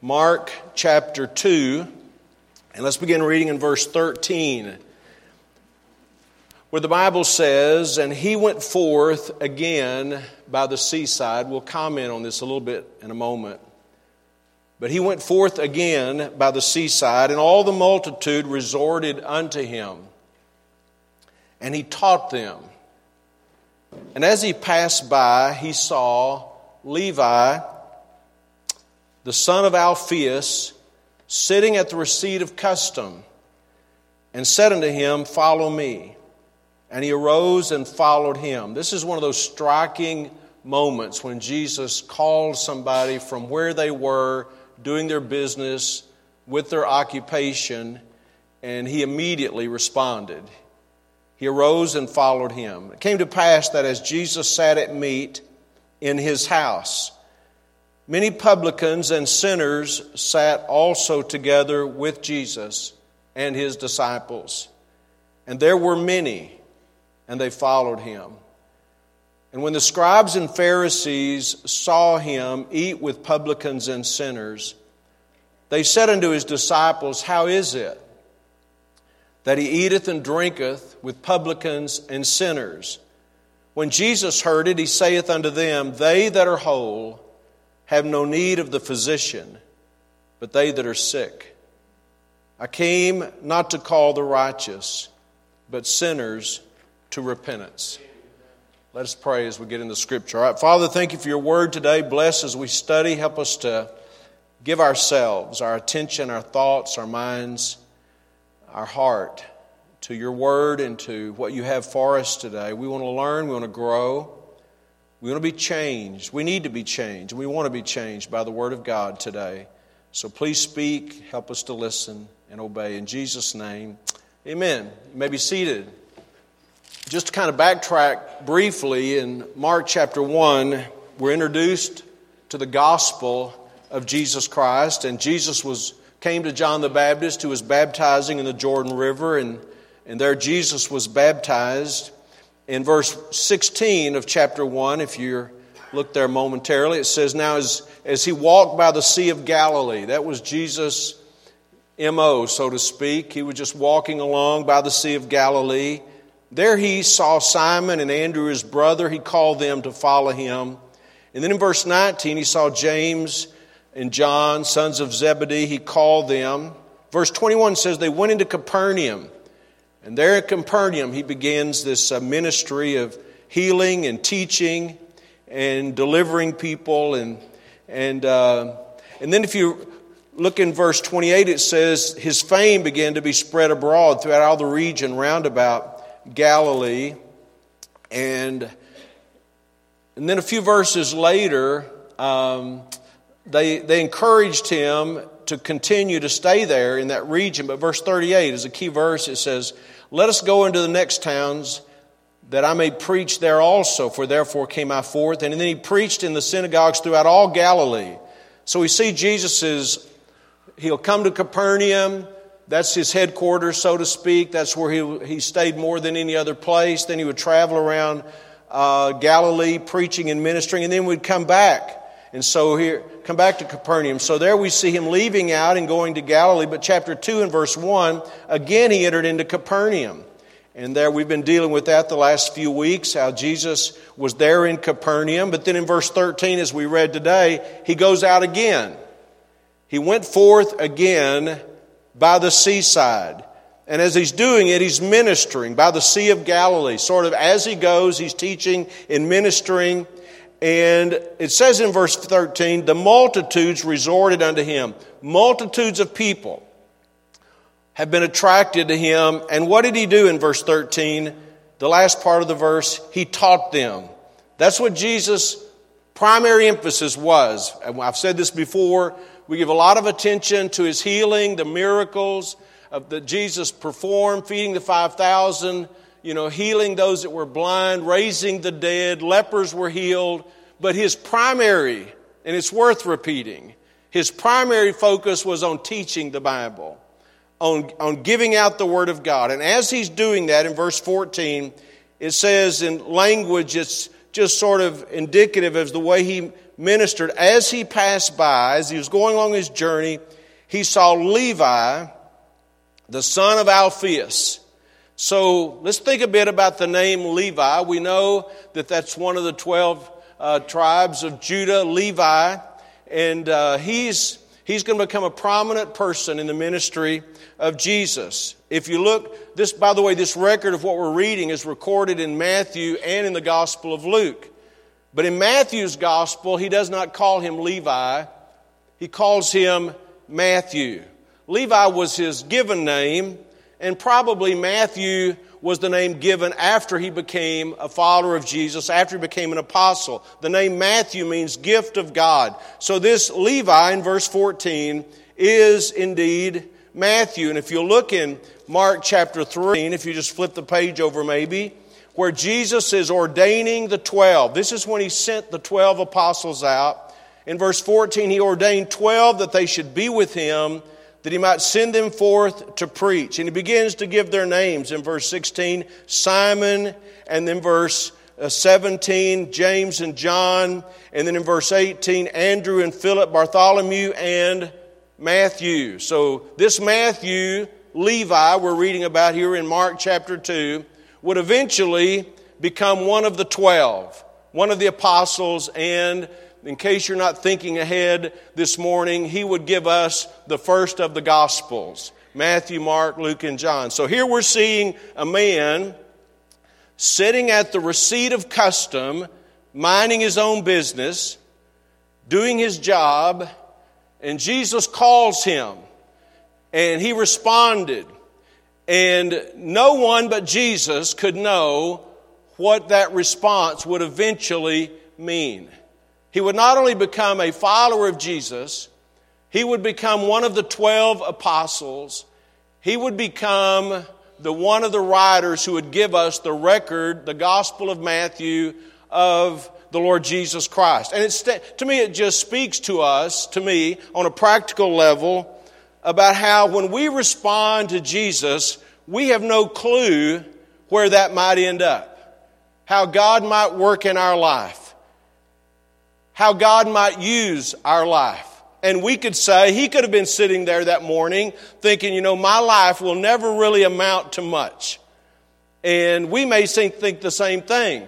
Mark chapter 2, and let's begin reading in verse 13, where the Bible says, And he went forth again by the seaside. We'll comment on this a little bit in a moment. But he went forth again by the seaside, and all the multitude resorted unto him. And he taught them. And as he passed by, he saw Levi the son of Alphaeus, sitting at the receipt of custom, and said unto him, Follow me. And he arose and followed him. This is one of those striking moments when Jesus called somebody from where they were doing their business with their occupation, and he immediately responded. He arose and followed him. It came to pass that as Jesus sat at meat in his house, Many publicans and sinners sat also together with Jesus and his disciples. And there were many, and they followed him. And when the scribes and Pharisees saw him eat with publicans and sinners, they said unto his disciples, How is it that he eateth and drinketh with publicans and sinners? When Jesus heard it, he saith unto them, They that are whole, have no need of the physician, but they that are sick. I came not to call the righteous, but sinners to repentance. Let us pray as we get into Scripture. All right, Father, thank you for your word today. Bless as we study. Help us to give ourselves, our attention, our thoughts, our minds, our heart to your word and to what you have for us today. We want to learn, we want to grow. We want to be changed. We need to be changed. We want to be changed by the Word of God today. So please speak, help us to listen and obey. In Jesus' name, amen. You may be seated. Just to kind of backtrack briefly, in Mark chapter 1, we're introduced to the gospel of Jesus Christ, and Jesus was came to John the Baptist who was baptizing in the Jordan River, and, and there Jesus was baptized in verse 16 of chapter 1, if you look there momentarily, it says, Now as, as he walked by the Sea of Galilee, that was Jesus' MO, so to speak. He was just walking along by the Sea of Galilee. There he saw Simon and Andrew, his brother. He called them to follow him. And then in verse 19, he saw James and John, sons of Zebedee. He called them. Verse 21 says they went into Capernaum. And there at Capernaum, he begins this uh, ministry of healing and teaching and delivering people. And, and, uh, and then if you look in verse 28, it says, His fame began to be spread abroad throughout all the region round about Galilee. And, and then a few verses later, um, they, they encouraged him to continue to stay there in that region. But verse 38 is a key verse. It says, let us go into the next towns that I may preach there also, for therefore came I forth. And then he preached in the synagogues throughout all Galilee. So we see Jesus is, he'll come to Capernaum. That's his headquarters, so to speak. That's where he, he stayed more than any other place. Then he would travel around uh, Galilee preaching and ministering, and then we'd come back. And so here, come back to Capernaum. So there we see him leaving out and going to Galilee. But chapter 2 and verse 1, again he entered into Capernaum. And there we've been dealing with that the last few weeks, how Jesus was there in Capernaum. But then in verse 13, as we read today, he goes out again. He went forth again by the seaside. And as he's doing it, he's ministering by the Sea of Galilee. Sort of as he goes, he's teaching and ministering and it says in verse 13, the multitudes resorted unto him. Multitudes of people have been attracted to him. And what did he do in verse 13? The last part of the verse, he taught them. That's what Jesus' primary emphasis was. And I've said this before. We give a lot of attention to his healing, the miracles that Jesus performed, feeding the 5,000 you know, healing those that were blind, raising the dead, lepers were healed. But his primary, and it's worth repeating, his primary focus was on teaching the Bible, on, on giving out the Word of God. And as he's doing that in verse 14, it says in language it's just sort of indicative of the way he ministered. As he passed by, as he was going along his journey, he saw Levi, the son of Alphaeus. So let's think a bit about the name Levi. We know that that's one of the 12 uh, tribes of Judah, Levi, and uh, he's, he's going to become a prominent person in the ministry of Jesus. If you look, this, by the way, this record of what we're reading is recorded in Matthew and in the Gospel of Luke. But in Matthew's Gospel, he does not call him Levi, he calls him Matthew. Levi was his given name, and probably Matthew was the name given after he became a follower of Jesus, after he became an apostle. The name Matthew means gift of God. So this Levi in verse 14 is indeed Matthew. And if you look in Mark chapter 3, if you just flip the page over maybe, where Jesus is ordaining the 12. This is when he sent the 12 apostles out. In verse 14, he ordained 12 that they should be with him that he might send them forth to preach. And he begins to give their names in verse 16 Simon, and then verse uh, 17, James and John, and then in verse 18, Andrew and Philip, Bartholomew and Matthew. So this Matthew, Levi, we're reading about here in Mark chapter 2, would eventually become one of the twelve, one of the apostles, and in case you're not thinking ahead this morning, he would give us the first of the Gospels Matthew, Mark, Luke, and John. So here we're seeing a man sitting at the receipt of custom, minding his own business, doing his job, and Jesus calls him. And he responded. And no one but Jesus could know what that response would eventually mean. He would not only become a follower of Jesus, he would become one of the 12 apostles. He would become the one of the writers who would give us the record, the Gospel of Matthew, of the Lord Jesus Christ. And it's, to me, it just speaks to us, to me, on a practical level, about how when we respond to Jesus, we have no clue where that might end up. How God might work in our life how God might use our life. And we could say, he could have been sitting there that morning thinking, you know, my life will never really amount to much. And we may think, the same thing.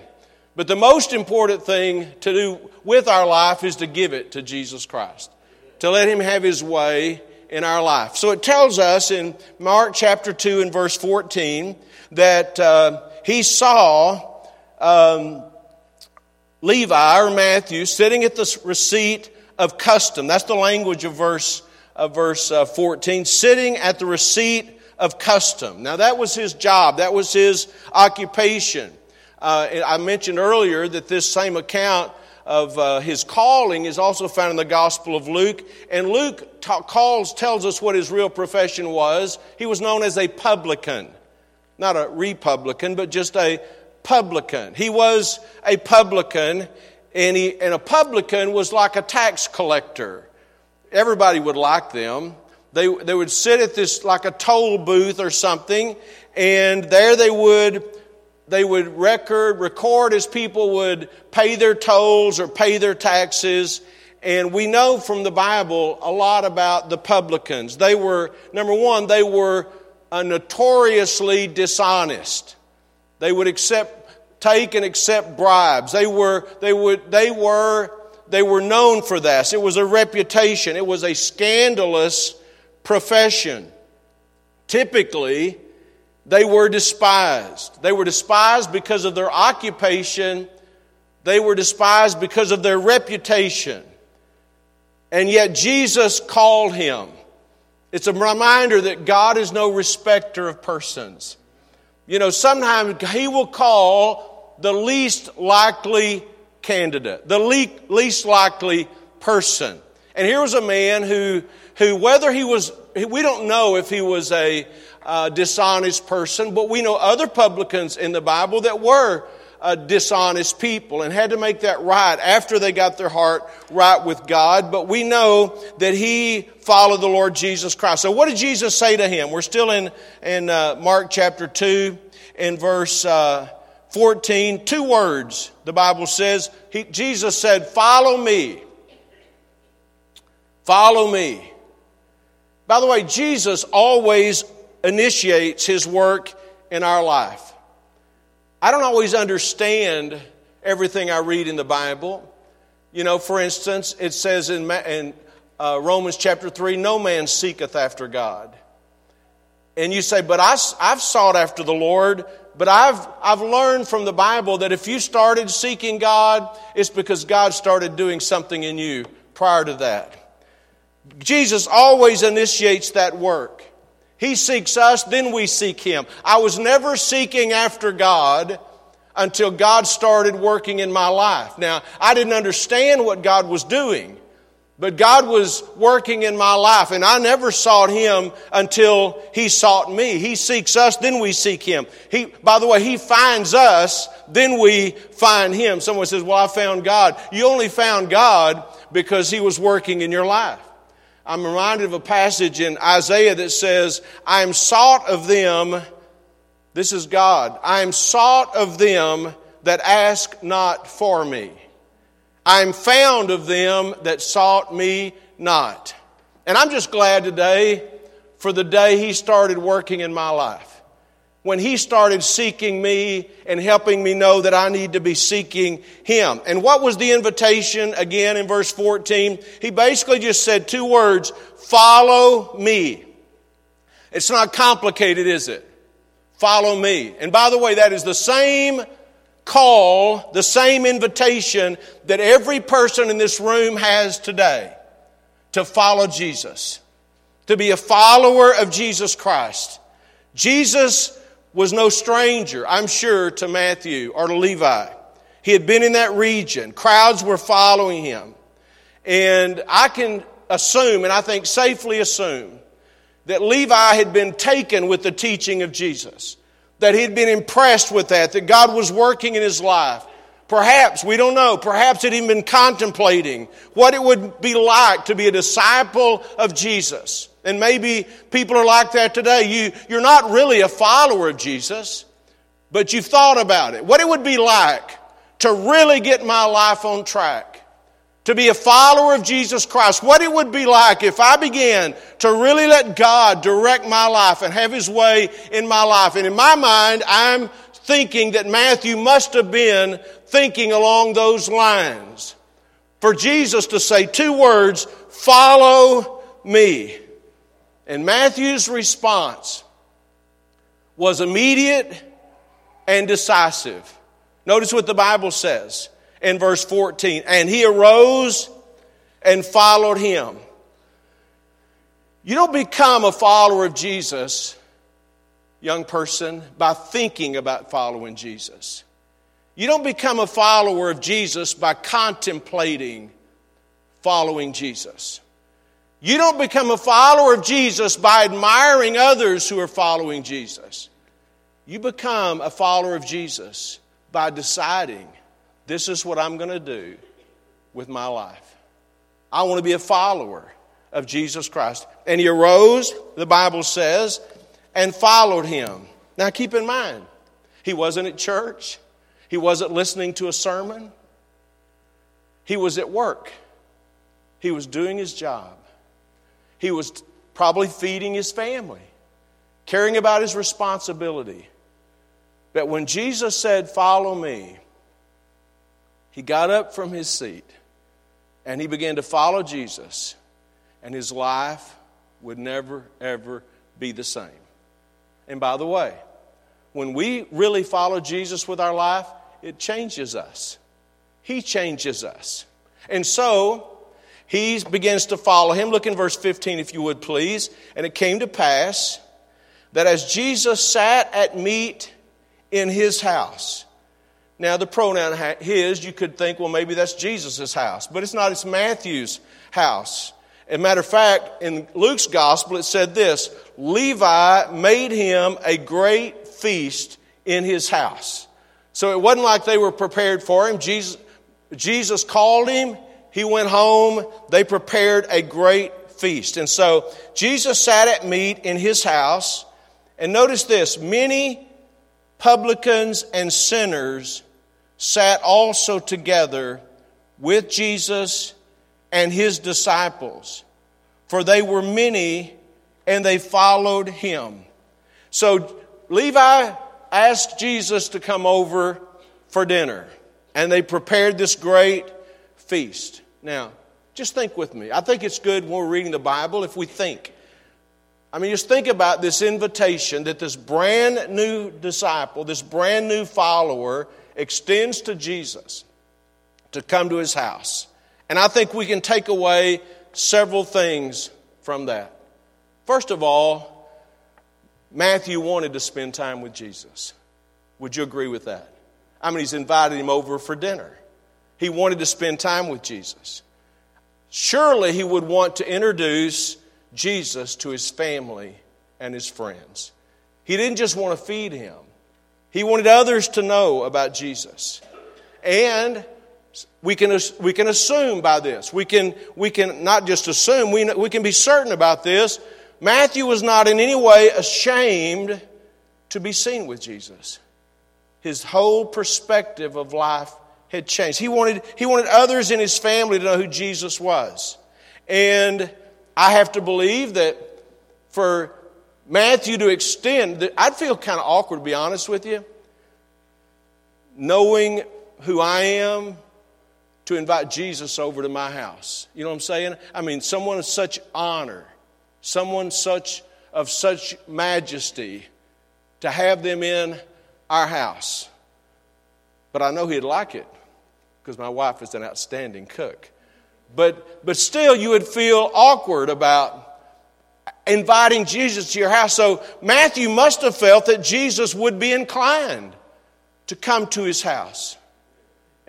But the most important thing to do with our life is to give it to Jesus Christ, to let Him have His way in our life. So it tells us in Mark chapter 2 and verse 14 that uh, He saw um, Levi or Matthew sitting at the receipt of custom. That's the language of verse, of verse uh, 14. Sitting at the receipt of custom. Now that was his job. That was his occupation. Uh, I mentioned earlier that this same account of uh, his calling is also found in the Gospel of Luke. And Luke ta- calls, tells us what his real profession was. He was known as a publican. Not a republican, but just a publican. He was a publican, and, he, and a publican was like a tax collector. Everybody would like them. They, they would sit at this, like a toll booth or something, and there they would, they would record, record as people would pay their tolls or pay their taxes. And we know from the Bible a lot about the publicans. They were, number one, they were a notoriously dishonest. They would accept, take and accept bribes. They were, they would, they were, they were known for this. It was a reputation. It was a scandalous profession. Typically, they were despised. They were despised because of their occupation. They were despised because of their reputation. And yet Jesus called him. It's a reminder that God is no respecter of persons. You know, sometimes he will call the least likely candidate, the least likely person. And here was a man who, who whether he was, we don't know if he was a uh, dishonest person, but we know other publicans in the Bible that were uh, dishonest people and had to make that right after they got their heart right with God. But we know that he followed the Lord Jesus Christ. So what did Jesus say to him? We're still in, in uh, Mark chapter 2 in verse uh, 14, two words, the Bible says. He, Jesus said, Follow me. Follow me. By the way, Jesus always initiates his work in our life. I don't always understand everything I read in the Bible. You know, for instance, it says in, in uh, Romans chapter 3 no man seeketh after God. And you say, but I, I've sought after the Lord, but I've, I've learned from the Bible that if you started seeking God, it's because God started doing something in you prior to that. Jesus always initiates that work. He seeks us, then we seek Him. I was never seeking after God until God started working in my life. Now, I didn't understand what God was doing, but God was working in my life, and I never sought Him until He sought me. He seeks us, then we seek Him. He, by the way, He finds us, then we find Him. Someone says, Well, I found God. You only found God because He was working in your life. I'm reminded of a passage in Isaiah that says, I am sought of them, this is God, I am sought of them that ask not for me. I am found of them that sought me not. And I'm just glad today for the day He started working in my life when he started seeking me and helping me know that I need to be seeking him. And what was the invitation again in verse 14? He basically just said two words, follow me. It's not complicated, is it? Follow me. And by the way, that is the same call, the same invitation that every person in this room has today to follow Jesus, to be a follower of Jesus Christ. Jesus was no stranger, I'm sure, to Matthew or to Levi. He had been in that region. Crowds were following him. And I can assume, and I think safely assume, that Levi had been taken with the teaching of Jesus, that he had been impressed with that, that God was working in his life. Perhaps, we don't know, perhaps he'd even been contemplating what it would be like to be a disciple of Jesus. And maybe people are like that today. You, you're not really a follower of Jesus, but you've thought about it. What it would be like to really get my life on track. To be a follower of Jesus Christ. What it would be like if I began to really let God direct my life and have His way in my life. And in my mind, I'm thinking that Matthew must have been thinking along those lines. For Jesus to say two words, follow me. And Matthew's response was immediate and decisive. Notice what the Bible says in verse 14. And he arose and followed him. You don't become a follower of Jesus, young person, by thinking about following Jesus. You don't become a follower of Jesus by contemplating following Jesus. You don't become a follower of Jesus by admiring others who are following Jesus. You become a follower of Jesus by deciding this is what I'm going to do with my life. I want to be a follower of Jesus Christ. And he arose, the Bible says, and followed him. Now keep in mind, he wasn't at church, he wasn't listening to a sermon, he was at work, he was doing his job. He was probably feeding his family, caring about his responsibility. But when Jesus said, Follow me, he got up from his seat and he began to follow Jesus, and his life would never, ever be the same. And by the way, when we really follow Jesus with our life, it changes us. He changes us. And so, he begins to follow him. Look in verse 15, if you would please. And it came to pass that as Jesus sat at meat in his house, now the pronoun his, you could think, well, maybe that's Jesus' house, but it's not, it's Matthew's house. As a matter of fact, in Luke's gospel, it said this Levi made him a great feast in his house. So it wasn't like they were prepared for him. Jesus, Jesus called him, he went home. They prepared a great feast. And so Jesus sat at meat in his house. And notice this many publicans and sinners sat also together with Jesus and his disciples, for they were many and they followed him. So Levi asked Jesus to come over for dinner, and they prepared this great feast. Now, just think with me. I think it's good when we're reading the Bible if we think. I mean, just think about this invitation that this brand new disciple, this brand new follower, extends to Jesus to come to his house. And I think we can take away several things from that. First of all, Matthew wanted to spend time with Jesus. Would you agree with that? I mean, he's invited him over for dinner. He wanted to spend time with Jesus. Surely he would want to introduce Jesus to his family and his friends. He didn't just want to feed him, he wanted others to know about Jesus. And we can, we can assume by this. We can, we can not just assume, we, we can be certain about this. Matthew was not in any way ashamed to be seen with Jesus. His whole perspective of life had changed. He wanted, he wanted others in his family to know who Jesus was. And I have to believe that for Matthew to extend, I'd feel kind of awkward to be honest with you, knowing who I am, to invite Jesus over to my house. You know what I'm saying? I mean, someone of such honor, someone such of such majesty, to have them in our house. But I know he'd like it because my wife is an outstanding cook. But, but still, you would feel awkward about inviting Jesus to your house. So Matthew must have felt that Jesus would be inclined to come to his house.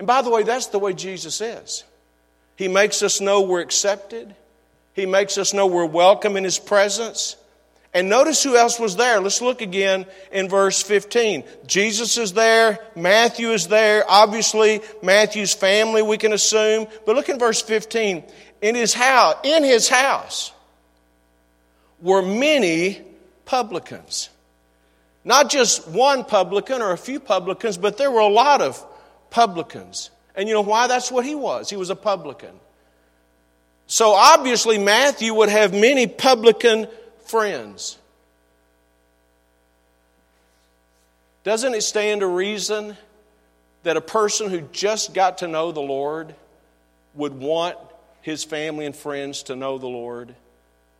And by the way, that's the way Jesus is. He makes us know we're accepted, He makes us know we're welcome in His presence. And notice who else was there. Let's look again in verse 15. Jesus is there. Matthew is there. Obviously, Matthew's family, we can assume. But look in verse 15. In his house, in his house were many publicans. Not just one publican or a few publicans, but there were a lot of publicans. And you know why? That's what he was. He was a publican. So obviously, Matthew would have many publican friends. Doesn't it stand to reason that a person who just got to know the Lord would want his family and friends to know the Lord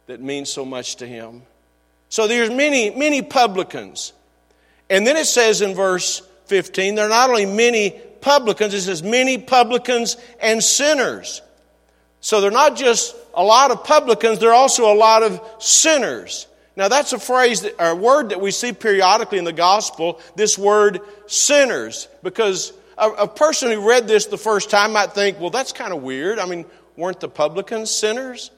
that means so much to him? So there's many, many publicans. And then it says in verse 15, there are not only many publicans, it says many publicans and sinners. So they're not just a lot of publicans, they're also a lot of sinners. Now that's a phrase, that, or a word that we see periodically in the gospel, this word sinners, because a, a person who read this the first time might think, well, that's kind of weird. I mean, weren't the publicans sinners?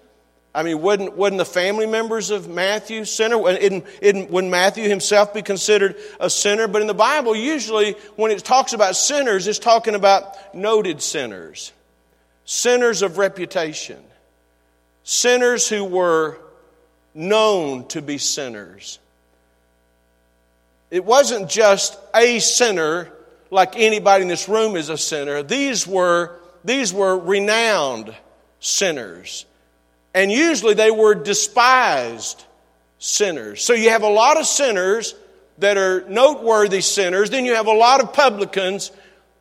I mean, wouldn't, wouldn't the family members of Matthew sinner? Wouldn't, Matthew himself be considered a sinner? But in the Bible, usually when it talks about sinners, it's talking about noted sinners, sinners of reputation, sinners who were known to be sinners. It wasn't just a sinner like anybody in this room is a sinner. These were, these were renowned sinners and usually they were despised sinners. So you have a lot of sinners that are noteworthy sinners, then you have a lot of publicans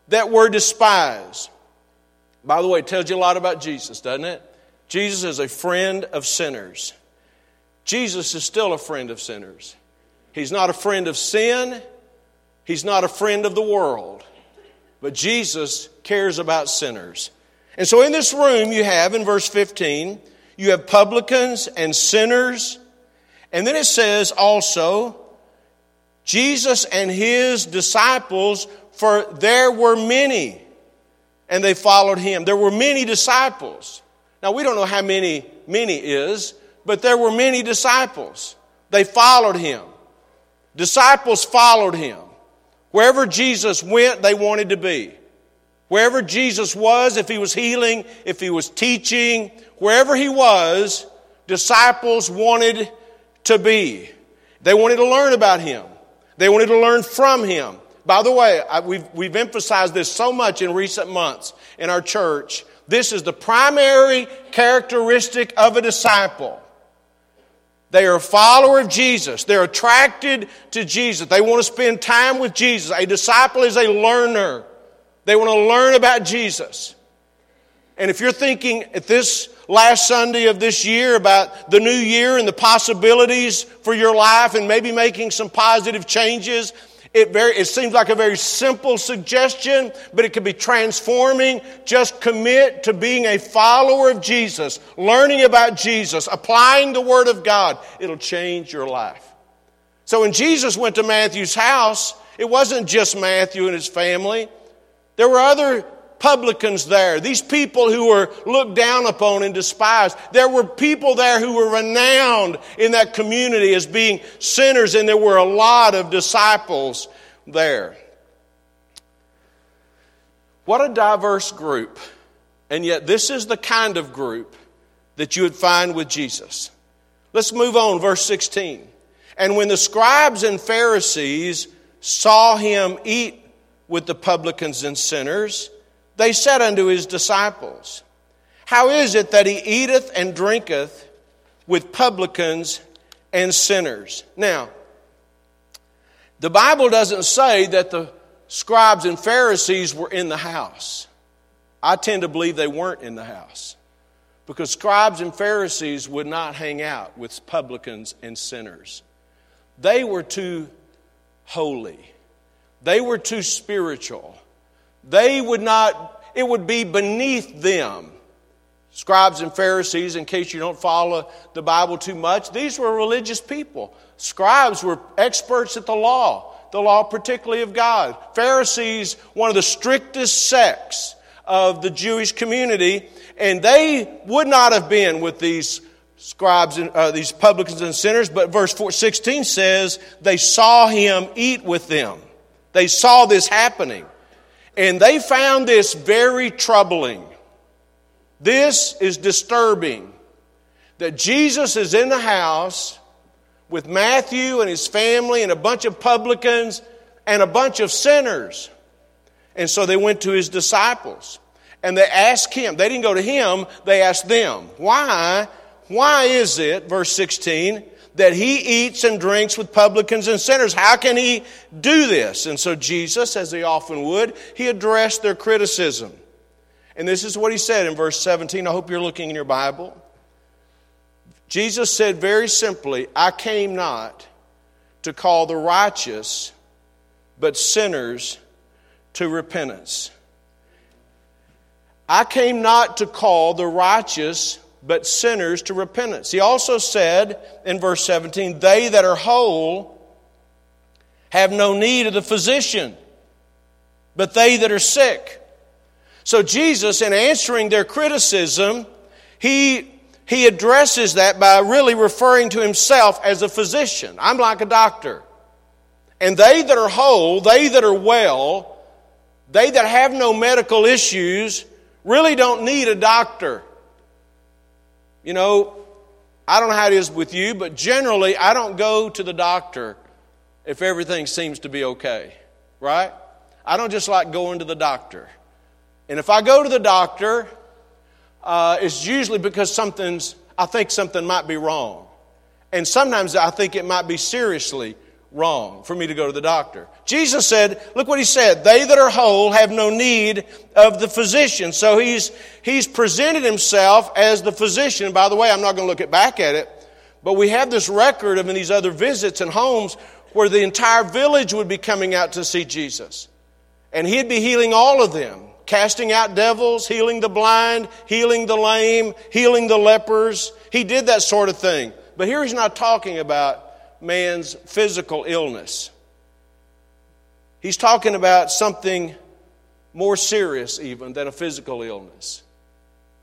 that were despised. By the way, it tells you a lot about Jesus, doesn't it? Jesus is a friend of sinners. Jesus is still a friend of sinners. He's not a friend of sin, he's not a friend of the world. But Jesus cares about sinners. And so in this room, you have in verse 15, you have publicans and sinners. And then it says also, Jesus and his disciples, for there were many, and they followed him. There were many disciples. Now, we don't know how many many is, but there were many disciples. They followed him. Disciples followed him. Wherever Jesus went, they wanted to be. Wherever Jesus was, if he was healing, if he was teaching, wherever he was, disciples wanted to be. They wanted to learn about him. They wanted to learn from him. By the way, I, we've, we've emphasized this so much in recent months in our church. This is the primary characteristic of a disciple. They are a follower of Jesus. They're attracted to Jesus. They want to spend time with Jesus. A disciple is a learner. They want to learn about Jesus. And if you're thinking at this last Sunday of this year about the new year and the possibilities for your life and maybe making some positive changes, it, very, it seems like a very simple suggestion, but it can be transforming. Just commit to being a follower of Jesus, learning about Jesus, applying the Word of God. It'll change your life. So when Jesus went to Matthew's house, it wasn't just Matthew and his family. There were other publicans there, these people who were looked down upon and despised. There were people there who were renowned in that community as being sinners, and there were a lot of disciples there. What a diverse group. And yet, this is the kind of group that you would find with Jesus. Let's move on, verse 16. And when the scribes and Pharisees saw him eat with the publicans and sinners, they said unto his disciples, How is it that he eateth and drinketh with publicans and sinners? Now, the Bible doesn't say that the scribes and Pharisees were in the house. I tend to believe they weren't in the house because scribes and Pharisees would not hang out with publicans and sinners. They were too holy, they were too spiritual. They would not, it would be beneath them. Scribes and Pharisees, in case you don't follow the Bible too much, these were religious people. Scribes were experts at the law, the law particularly of God. Pharisees, one of the strictest sects of the Jewish community, and they would not have been with these scribes and uh, these publicans and sinners, but verse 16 says they saw him eat with them. They saw this happening. And they found this very troubling. This is disturbing that Jesus is in the house with Matthew and his family and a bunch of publicans and a bunch of sinners. And so they went to his disciples and they asked him. They didn't go to him, they asked them. Why? Why is it, verse 16, that he eats and drinks with publicans and sinners. How can he do this? And so Jesus, as he often would, he addressed their criticism. And this is what he said in verse 17. I hope you're looking in your Bible. Jesus said very simply, I came not to call the righteous, but sinners to repentance. I came not to call the righteous, but sinners to repentance. He also said in verse 17, They that are whole have no need of the physician, but they that are sick. So Jesus, in answering their criticism, he, he addresses that by really referring to himself as a physician. I'm like a doctor. And they that are whole, they that are well, they that have no medical issues, really don't need a doctor. You know, I don't know how it is with you, but generally I don't go to the doctor if everything seems to be okay, right? I don't just like going to the doctor. And if I go to the doctor, uh, it's usually because something's, I think something might be wrong. And sometimes I think it might be seriously wrong for me to go to the doctor. Jesus said, look what he said, they that are whole have no need of the physician. So he's, he's presented himself as the physician. By the way, I'm not going to look it back at it, but we have this record of in these other visits and homes where the entire village would be coming out to see Jesus. And he'd be healing all of them, casting out devils, healing the blind, healing the lame, healing the lepers. He did that sort of thing. But here he's not talking about man's physical illness. He's talking about something more serious, even than a physical illness.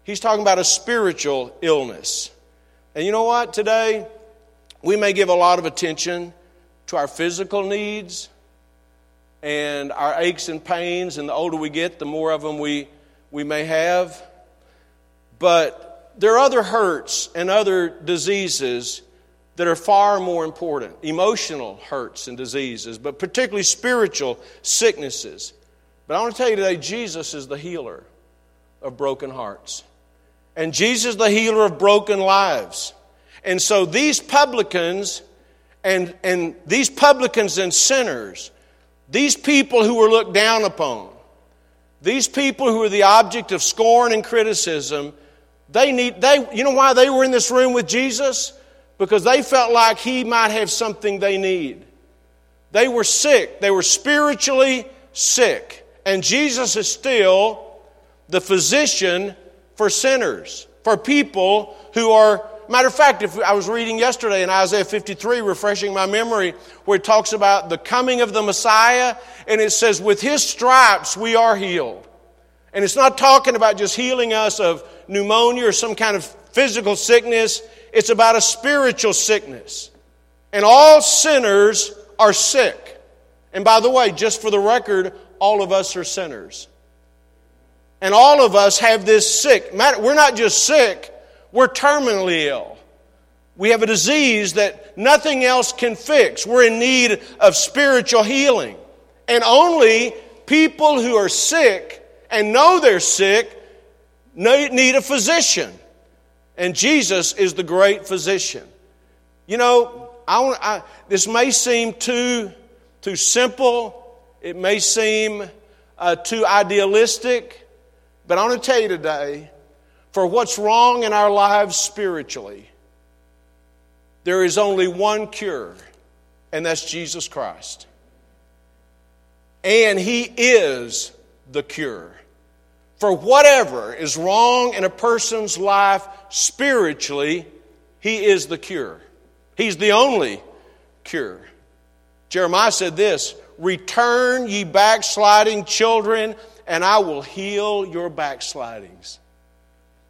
He's talking about a spiritual illness. And you know what? Today, we may give a lot of attention to our physical needs and our aches and pains, and the older we get, the more of them we, we may have. But there are other hurts and other diseases that are far more important emotional hurts and diseases, but particularly spiritual sicknesses. But I want to tell you today Jesus is the healer of broken hearts. And Jesus is the healer of broken lives. And so these publicans and, and these publicans and sinners, these people who were looked down upon, these people who were the object of scorn and criticism, they need they you know why they were in this room with Jesus? Because they felt like he might have something they need. They were sick. They were spiritually sick. And Jesus is still the physician for sinners, for people who are Matter of fact, if I was reading yesterday in Isaiah 53, refreshing my memory, where it talks about the coming of the Messiah, and it says, With his stripes we are healed. And it's not talking about just healing us of pneumonia or some kind of physical sickness, it's about a spiritual sickness. And all sinners are sick. And by the way, just for the record, all of us are sinners. And all of us have this sick. We're not just sick, we're terminally ill. We have a disease that nothing else can fix. We're in need of spiritual healing. And only people who are sick and know they're sick need a physician. And Jesus is the great physician. You know, I, I, this may seem too, too simple, it may seem uh, too idealistic, but I want to tell you today for what's wrong in our lives spiritually, there is only one cure, and that's Jesus Christ. And He is the cure. For whatever is wrong in a person's life spiritually, He is the cure. He's the only cure. Jeremiah said this Return, ye backsliding children, and I will heal your backslidings.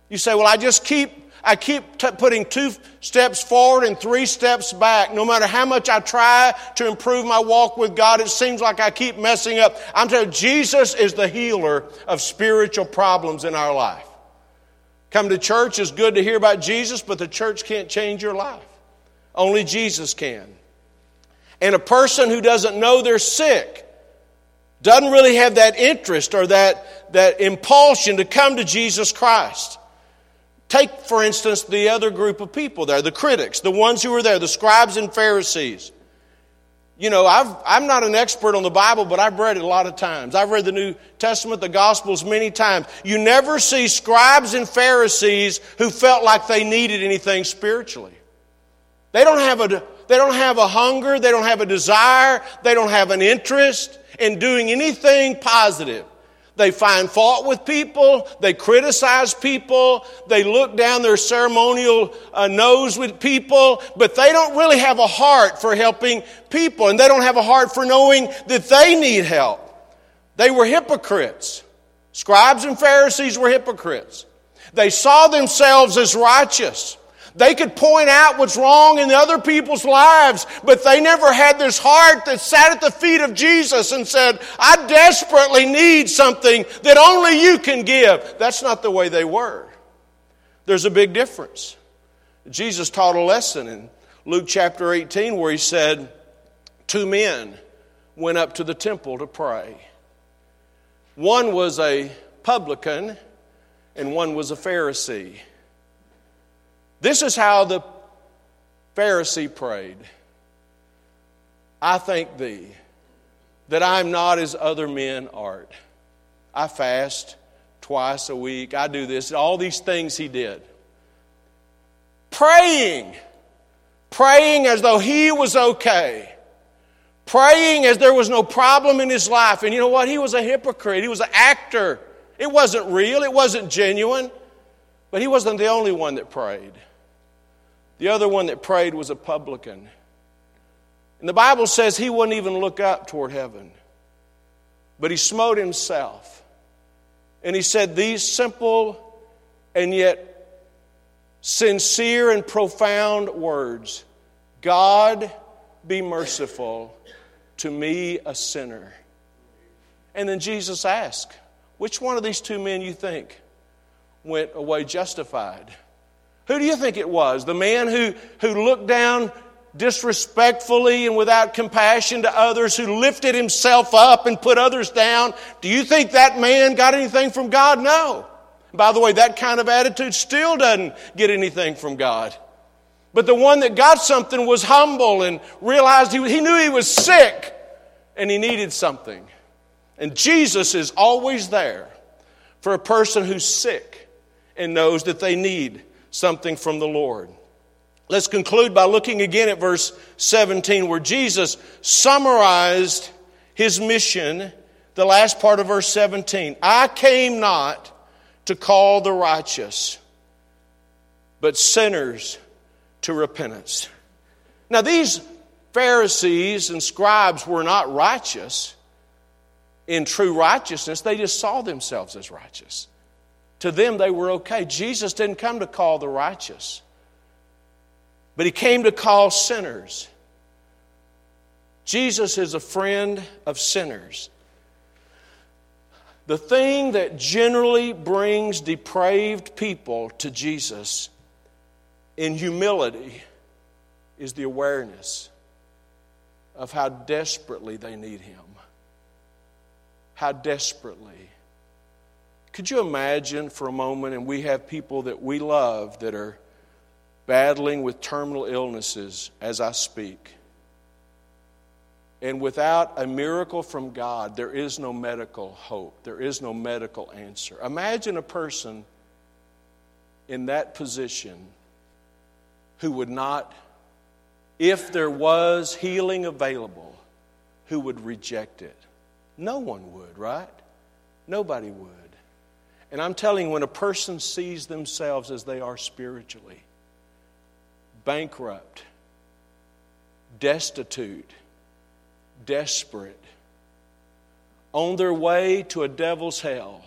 You say, well, I just keep, I keep t- putting two steps forward and three steps back. No matter how much I try to improve my walk with God, it seems like I keep messing up. I'm telling you, Jesus is the healer of spiritual problems in our life. Come to church is good to hear about Jesus, but the church can't change your life. Only Jesus can. And a person who doesn't know they're sick, doesn't really have that interest or that, that impulsion to come to Jesus Christ. Take, for instance, the other group of people there, the critics, the ones who were there, the scribes and Pharisees. You know, I've, I'm not an expert on the Bible, but I've read it a lot of times. I've read the New Testament, the Gospels many times. You never see scribes and Pharisees who felt like they needed anything spiritually. They don't have a, they don't have a hunger, they don't have a desire, they don't have an interest in doing anything positive. They find fault with people. They criticize people. They look down their ceremonial uh, nose with people, but they don't really have a heart for helping people, and they don't have a heart for knowing that they need help. They were hypocrites. Scribes and Pharisees were hypocrites. They saw themselves as righteous. They could point out what's wrong in other people's lives, but they never had this heart that sat at the feet of Jesus and said, I desperately need something that only you can give. That's not the way they were. There's a big difference. Jesus taught a lesson in Luke chapter 18 where he said, Two men went up to the temple to pray. One was a publican and one was a Pharisee. This is how the Pharisee prayed I thank thee that I am not as other men art. I fast twice a week. I do this. All these things he did. Praying. Praying as though he was okay. Praying as there was no problem in his life. And you know what? He was a hypocrite. He was an actor. It wasn't real. It wasn't genuine. But he wasn't the only one that prayed. The other one that prayed was a publican. And the Bible says he wouldn't even look up toward heaven, but he smote himself. And he said these simple and yet sincere and profound words God, be merciful to me, a sinner. And then Jesus asked, Which one of these two men you think went away justified? Who do you think it was? The man who, who looked down disrespectfully and without compassion to others, who lifted himself up and put others down. Do you think that man got anything from God? No. By the way, that kind of attitude still doesn't get anything from God. But the one that got something was humble and realized he, he knew he was sick and he needed something. And Jesus is always there for a person who's sick and knows that they need something from the Lord. Let's conclude by looking again at verse 17, where Jesus summarized his mission, the last part of verse 17. I came not to call the righteous, but sinners to repentance. Now, these Pharisees and scribes were not righteous in true righteousness, they just saw themselves as righteous. To them, they were okay. Jesus didn't come to call the righteous, but he came to call sinners. Jesus is a friend of sinners. The thing that generally brings depraved people to Jesus in humility is the awareness of how desperately they need Him. How desperately. Could you imagine for a moment, and we have people that we love that are battling with terminal illnesses as I speak. And without a miracle from God, there is no medical hope. There is no medical answer. Imagine a person in that position who would not, if there was healing available, who would reject it. No one would, right? Nobody would. And I'm telling you, when a person sees themselves as they are spiritually, bankrupt, destitute, desperate, on their way to a devil's hell,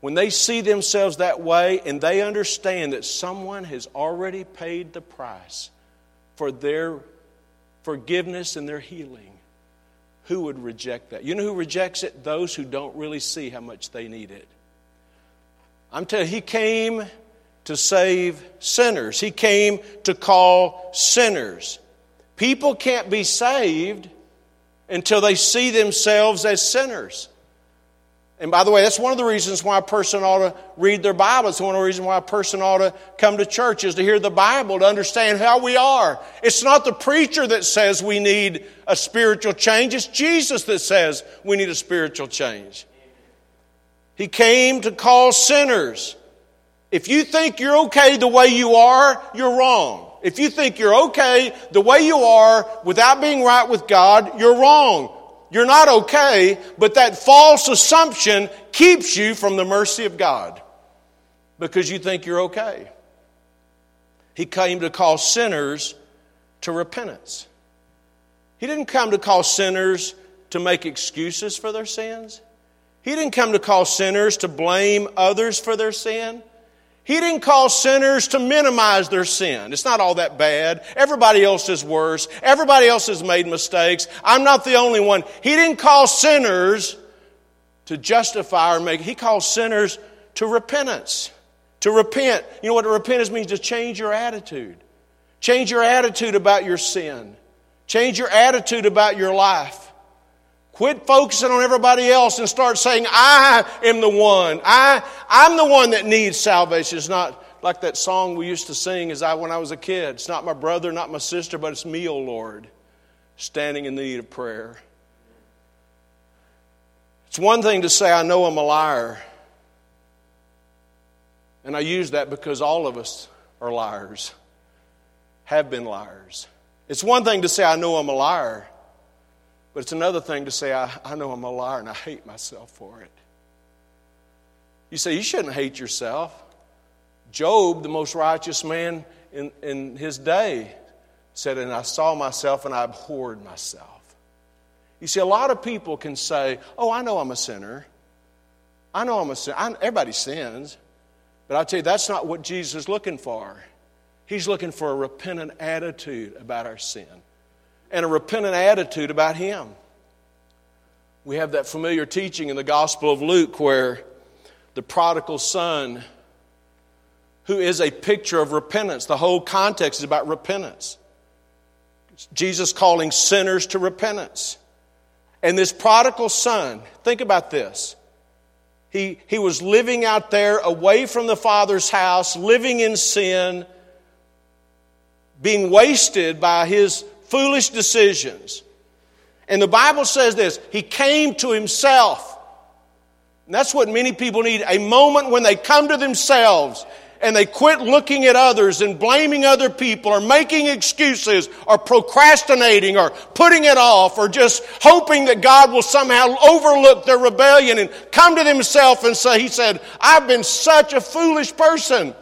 when they see themselves that way and they understand that someone has already paid the price for their forgiveness and their healing, who would reject that? You know who rejects it? Those who don't really see how much they need it. I'm telling you, he came to save sinners. He came to call sinners. People can't be saved until they see themselves as sinners. And by the way, that's one of the reasons why a person ought to read their Bible. It's one of the reasons why a person ought to come to church is to hear the Bible, to understand how we are. It's not the preacher that says we need a spiritual change. It's Jesus that says we need a spiritual change. He came to call sinners. If you think you're okay the way you are, you're wrong. If you think you're okay the way you are without being right with God, you're wrong. You're not okay, but that false assumption keeps you from the mercy of God because you think you're okay. He came to call sinners to repentance. He didn't come to call sinners to make excuses for their sins. He didn't come to call sinners to blame others for their sin. He didn't call sinners to minimize their sin. It's not all that bad. Everybody else is worse. Everybody else has made mistakes. I'm not the only one. He didn't call sinners to justify or make, he calls sinners to repentance. To repent. You know what repentance means? To change your attitude. Change your attitude about your sin. Change your attitude about your life. Quit focusing on everybody else and start saying, I am the one. I, I'm the one that needs salvation. It's not like that song we used to sing as I, when I was a kid. It's not my brother, not my sister, but it's me, O oh Lord, standing in need of prayer. It's one thing to say, I know I'm a liar. And I use that because all of us are liars, have been liars. It's one thing to say, I know I'm a liar. But it's another thing to say, I, I know I'm a liar and I hate myself for it. You say, you shouldn't hate yourself. Job, the most righteous man in, in his day, said, And I saw myself and I abhorred myself. You see, a lot of people can say, Oh, I know I'm a sinner. I know I'm a sinner. I, everybody sins. But i tell you, that's not what Jesus is looking for. He's looking for a repentant attitude about our sin and a repentant attitude about Him. We have that familiar teaching in the Gospel of Luke where the prodigal son who is a picture of repentance. The whole context is about repentance. Jesus calling sinners to repentance. And this prodigal son, think about this. He, he was living out there away from the father's house, living in sin, being wasted by his foolish decisions. And the Bible says this He came to himself. And that's what many people need a moment when they come to themselves and they quit looking at others and blaming other people or making excuses or procrastinating or putting it off or just hoping that God will somehow overlook their rebellion and come to themselves and say, He said, I've been such a foolish person.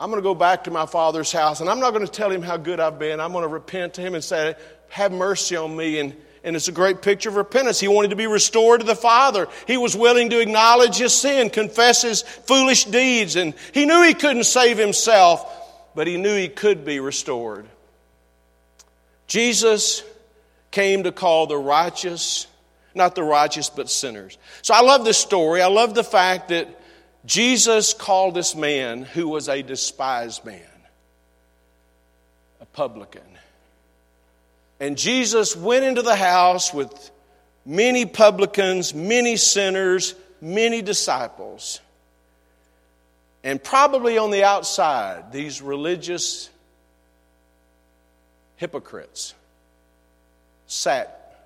I'm going to go back to my father's house and I'm not going to tell him how good I've been. I'm going to repent to him and say, Have mercy on me and and it's a great picture of repentance. He wanted to be restored to the Father. He was willing to acknowledge his sin, confess his foolish deeds, and he knew he couldn't save himself, but he knew he could be restored. Jesus came to call the righteous, not the righteous, but sinners. So I love this story. I love the fact that Jesus called this man who was a despised man, a publican. And Jesus went into the house with many publicans, many sinners, many disciples. And probably on the outside, these religious hypocrites sat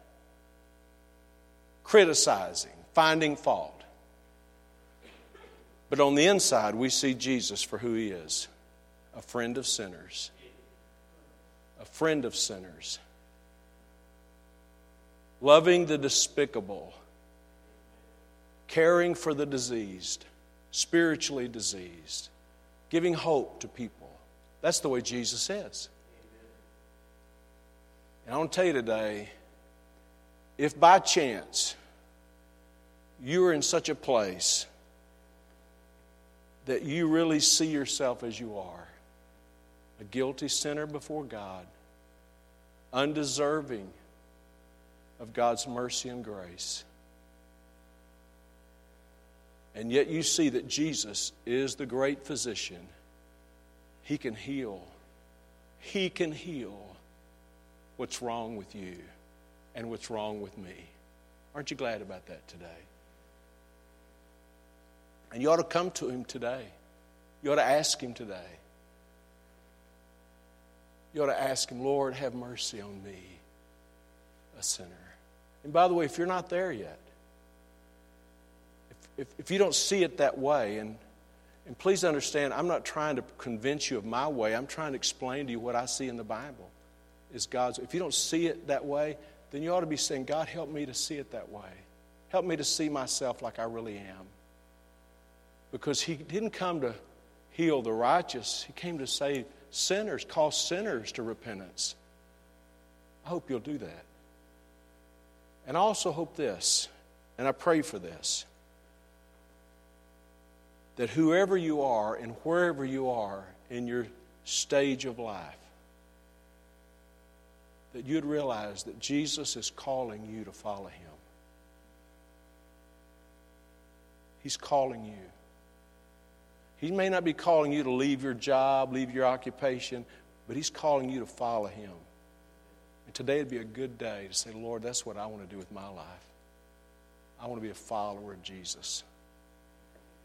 criticizing, finding fault. But on the inside, we see Jesus for who he is a friend of sinners. A friend of sinners loving the despicable, caring for the diseased, spiritually diseased, giving hope to people. That's the way Jesus is. And I want to tell you today if by chance you are in such a place that you really see yourself as you are a guilty sinner before God, undeserving of God's mercy and grace. And yet you see that Jesus is the great physician. He can heal. He can heal what's wrong with you and what's wrong with me. Aren't you glad about that today? And you ought to come to Him today. You ought to ask Him today. You ought to ask Him, Lord, have mercy on me, a sinner. And by the way, if you're not there yet, if, if, if you don't see it that way, and, and please understand, I'm not trying to convince you of my way, I'm trying to explain to you what I see in the Bible is God's. If you don't see it that way, then you ought to be saying, God, help me to see it that way. Help me to see myself like I really am. Because He didn't come to heal the righteous, He came to save sinners, call sinners to repentance. I hope you'll do that. And I also hope this, and I pray for this, that whoever you are and wherever you are in your stage of life, that you'd realize that Jesus is calling you to follow him. He's calling you. He may not be calling you to leave your job, leave your occupation, but He's calling you to follow Him. And today would be a good day to say, Lord, that's what I want to do with my life. I want to be a follower of Jesus.